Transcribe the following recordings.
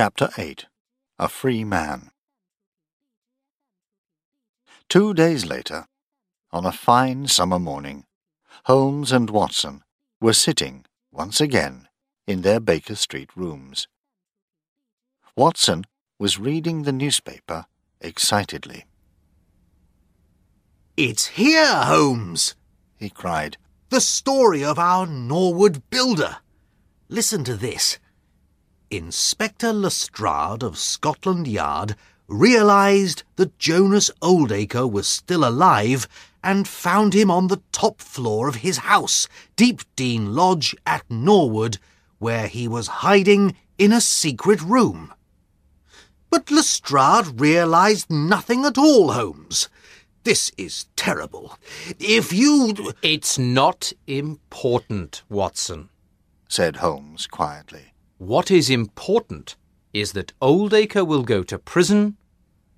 Chapter 8 A Free Man Two days later, on a fine summer morning, Holmes and Watson were sitting, once again, in their Baker Street rooms. Watson was reading the newspaper excitedly. It's here, Holmes! He cried. The story of our Norwood builder. Listen to this. Inspector Lestrade of Scotland Yard realized that Jonas Oldacre was still alive and found him on the top floor of his house, Deep Deepdean Lodge at Norwood, where he was hiding in a secret room. But Lestrade realized nothing at all, Holmes. This is terrible. If you. It's not important, Watson, said Holmes quietly. What is important is that Oldacre will go to prison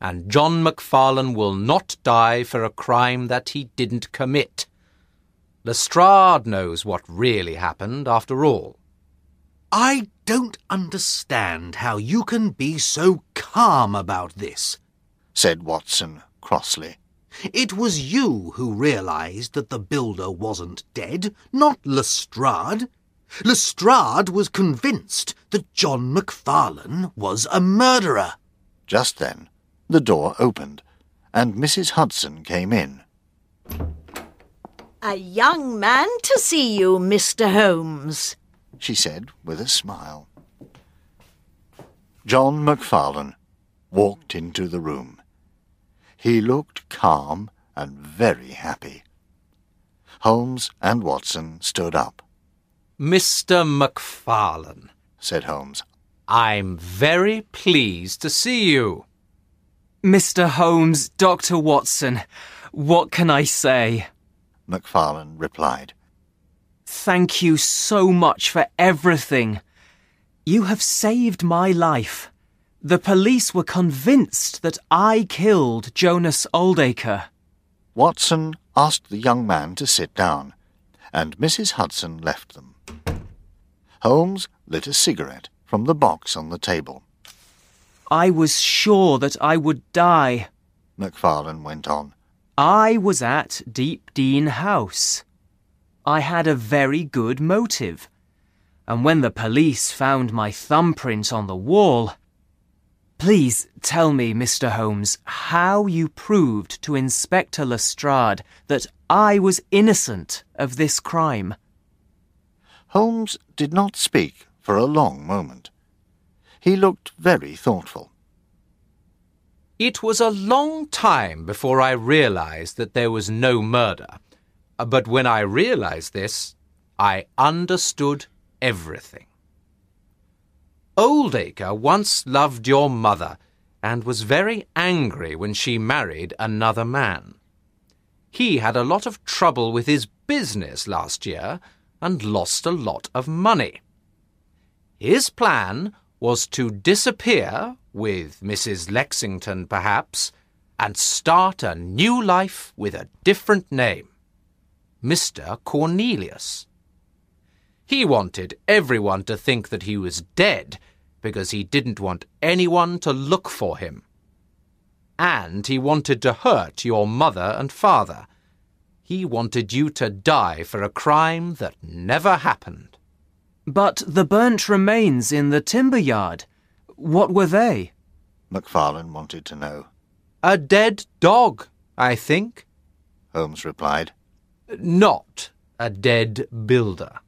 and John Macfarlane will not die for a crime that he didn't commit. Lestrade knows what really happened, after all. I don't understand how you can be so calm about this, said Watson crossly. It was you who realized that the builder wasn't dead, not Lestrade. Lestrade was convinced that John Macfarlane was a murderer. Just then, the door opened, and Mrs. Hudson came in. A young man to see you, Mr. Holmes, she said with a smile. John Macfarlane walked into the room. He looked calm and very happy. Holmes and Watson stood up. Mr. Macfarlane, said Holmes, I'm very pleased to see you. Mr. Holmes, Dr. Watson, what can I say? Macfarlane replied. Thank you so much for everything. You have saved my life. The police were convinced that I killed Jonas Oldacre. Watson asked the young man to sit down, and Mrs. Hudson left them. Holmes lit a cigarette from the box on the table. I was sure that I would die, Macfarlane went on. I was at Deep Deepdean House. I had a very good motive. And when the police found my thumbprint on the wall, Please tell me, Mr. Holmes, how you proved to Inspector Lestrade that I was innocent of this crime. Holmes did not speak for a long moment. He looked very thoughtful. It was a long time before I realized that there was no murder. Uh, but when I realized this, I understood everything. Oldacre once loved your mother and was very angry when she married another man. He had a lot of trouble with his business last year and lost a lot of money. His plan was to disappear, with Mrs. Lexington perhaps, and start a new life with a different name Mr. Cornelius. He wanted everyone to think that he was dead because he didn't want anyone to look for him. And he wanted to hurt your mother and father. He wanted you to die for a crime that never happened. But the burnt remains in the timber yard, what were they? Macfarlane wanted to know. A dead dog, I think, Holmes replied. Not a dead builder.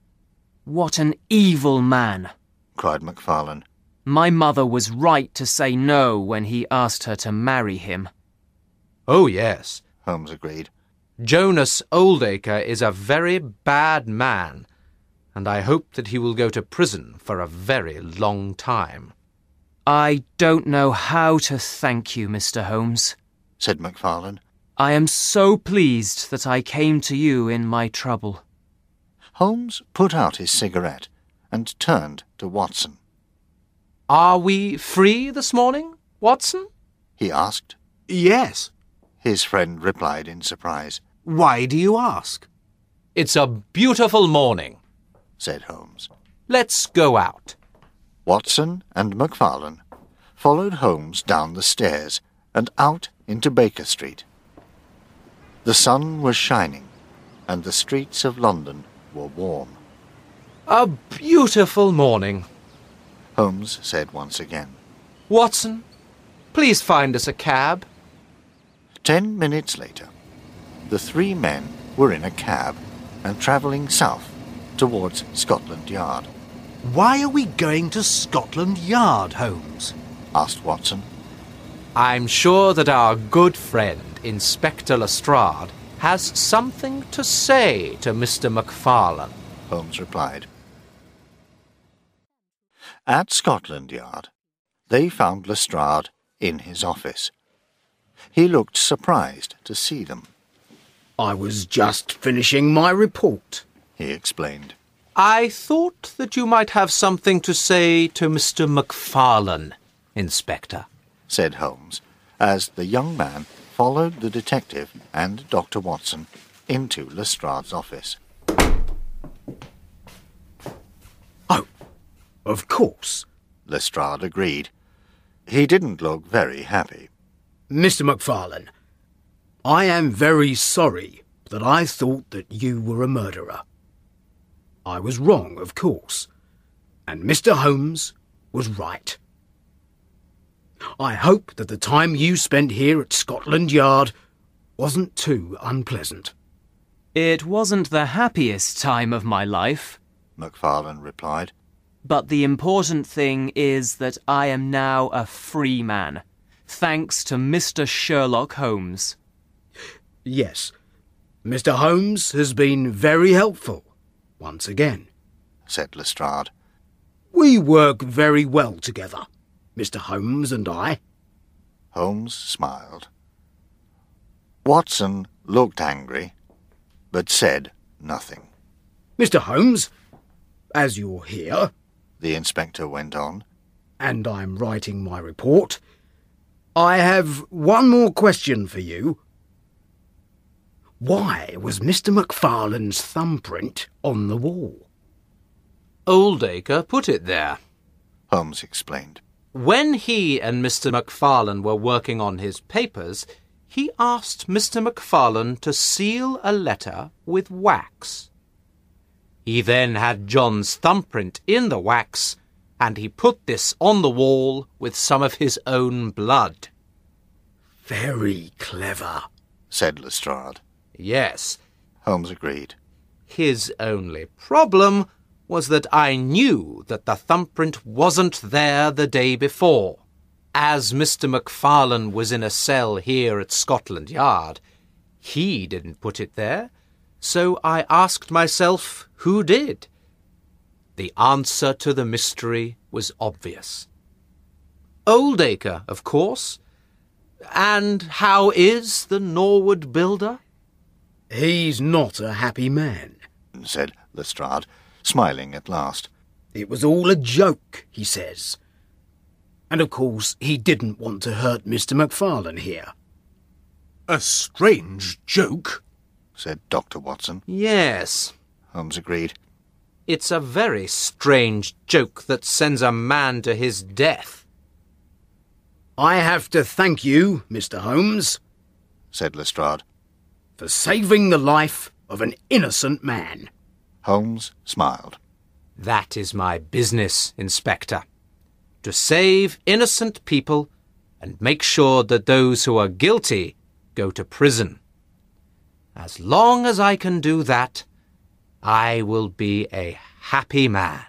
What an evil man, cried Macfarlane. My mother was right to say no when he asked her to marry him. Oh, yes, Holmes agreed. Jonas Oldacre is a very bad man, and I hope that he will go to prison for a very long time. I don't know how to thank you, Mr. Holmes, said Macfarlane. I am so pleased that I came to you in my trouble. Holmes put out his cigarette and turned to Watson. Are we free this morning, Watson? he asked. Yes, his friend replied in surprise. Why do you ask? It's a beautiful morning, said Holmes. Let's go out. Watson and Macfarlane followed Holmes down the stairs and out into Baker Street. The sun was shining, and the streets of London were warm. A beautiful morning. Holmes said once again. Watson, please find us a cab. Ten minutes later, the three men were in a cab and travelling south towards Scotland Yard. Why are we going to Scotland Yard, Holmes? asked Watson. I'm sure that our good friend, Inspector Lestrade, has something to say to Mr. MacFarlane. Holmes replied. At Scotland Yard, they found Lestrade in his office. He looked surprised to see them. I was just finishing my report. He explained. I thought that you might have something to say to Mr. MacFarlane, Inspector. said Holmes, as the young man followed the detective and Dr. Watson into Lestrade's office. Oh, of course. Lestrade agreed. He didn't look very happy. Mr. MacFarlane, I am very sorry that I thought that you were a murderer. I was wrong, of course, and Mr. Holmes was right. I hope that the time you spent here at Scotland Yard wasn't too unpleasant. It wasn't the happiest time of my life, MacFarlane replied. but the important thing is that I am now a free man, thanks to Mr. Sherlock Holmes. Yes, Mr. Holmes has been very helpful, once again. said Lestrade. We work very well together, Mr. Holmes and I. Holmes smiled. Watson looked angry, but said nothing. Mr. Holmes, as you're here, The inspector went on. and I'm writing my report, I have one more question for you. Why was Mr. MacFarlane's thumbprint on the wall? Oldacre put it there. Holmes explained. When he and Mr. MacFarlane were working on his papers, he asked Mr. MacFarlane to seal a letter with wax. He then had John's thumbprint in the wax, and he put this on the wall with some of his own blood. Very clever. said Lestrade. Yes, Holmes agreed. his only problem was that I knew that the thumbprint wasn't there the day before. As Mr. MacFarlane was in a cell here at Scotland Yard, he didn't put it there, so I asked myself who did. The answer to the mystery was obvious. Oldacre, of course. And how is the Norwood builder? He's not a happy man. said Lestrade, smiling at last. It was all a joke, he says. And of course, he didn't want to hurt Mr. MacFarlane here. A strange joke. said Dr. Watson. Yes, Holmes agreed. It's a very strange joke that sends a man to his death. I have to thank you, Mr. Holmes, said Lestrade. for saving the life of an innocent man. Holmes smiled. That is my business, Inspector. To save innocent people and make sure that those who are guilty go to prison. As long as I can do that, I will be a happy man.